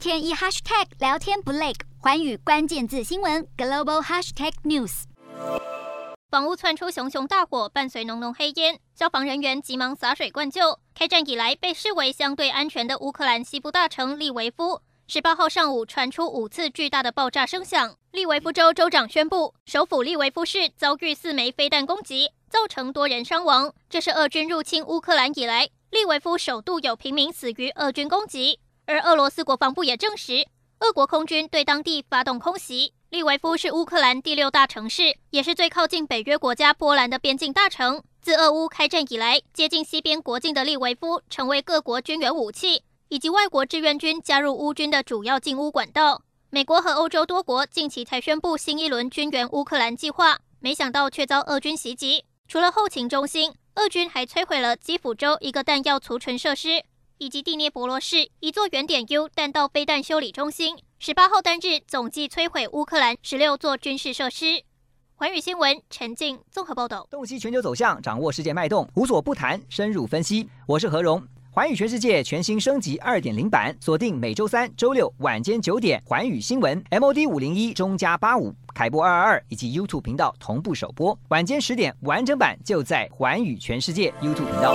天一 hashtag 聊天不累，寰宇关键字新闻 global hashtag news。房屋窜出熊熊大火，伴随浓浓黑烟，消防人员急忙洒水灌救。开战以来被视为相对安全的乌克兰西部大城利维夫，十八号上午传出五次巨大的爆炸声响。利维夫州州长宣布，首府利维夫市遭遇四枚飞弹攻击，造成多人伤亡。这是俄军入侵乌克兰以来，利维夫首度有平民死于俄军攻击。而俄罗斯国防部也证实，俄国空军对当地发动空袭。利维夫是乌克兰第六大城市，也是最靠近北约国家波兰的边境大城。自俄乌开战以来，接近西边国境的利维夫成为各国军援武器以及外国志愿军加入乌军的主要进乌管道。美国和欧洲多国近期才宣布新一轮军援乌克兰计划，没想到却遭俄军袭击。除了后勤中心，俄军还摧毁了基辅州一个弹药储存设施。以及第聂伯罗市一座原点 U 弹道飞弹修理中心，十八号单日总计摧毁乌克兰十六座军事设施。环宇新闻陈静综合报道。洞悉全球走向，掌握世界脉动，无所不谈，深入分析。我是何荣。环宇全世界全新升级二点零版，锁定每周三、周六晚间九点，环宇新闻 MOD 五零一中加八五凯播二二二以及 YouTube 频道同步首播，晚间十点完整版就在环宇全世界 YouTube 频道。